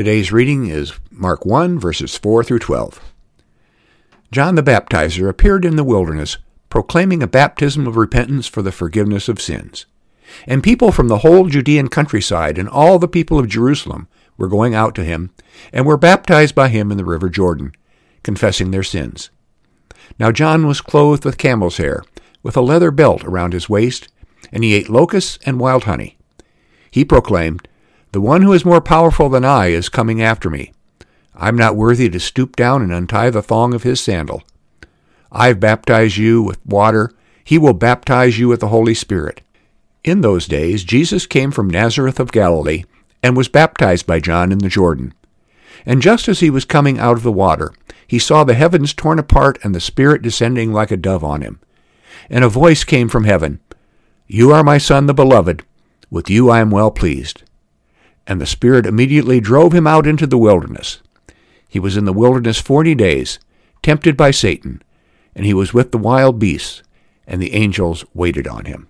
Today's reading is Mark 1, verses 4 through 12. John the Baptizer appeared in the wilderness, proclaiming a baptism of repentance for the forgiveness of sins. And people from the whole Judean countryside and all the people of Jerusalem were going out to him, and were baptized by him in the river Jordan, confessing their sins. Now John was clothed with camel's hair, with a leather belt around his waist, and he ate locusts and wild honey. He proclaimed, The one who is more powerful than I is coming after me. I'm not worthy to stoop down and untie the thong of his sandal. I've baptized you with water. He will baptize you with the Holy Spirit. In those days, Jesus came from Nazareth of Galilee and was baptized by John in the Jordan. And just as he was coming out of the water, he saw the heavens torn apart and the Spirit descending like a dove on him. And a voice came from heaven You are my Son, the Beloved. With you I am well pleased. And the Spirit immediately drove him out into the wilderness. He was in the wilderness forty days, tempted by Satan, and he was with the wild beasts, and the angels waited on him.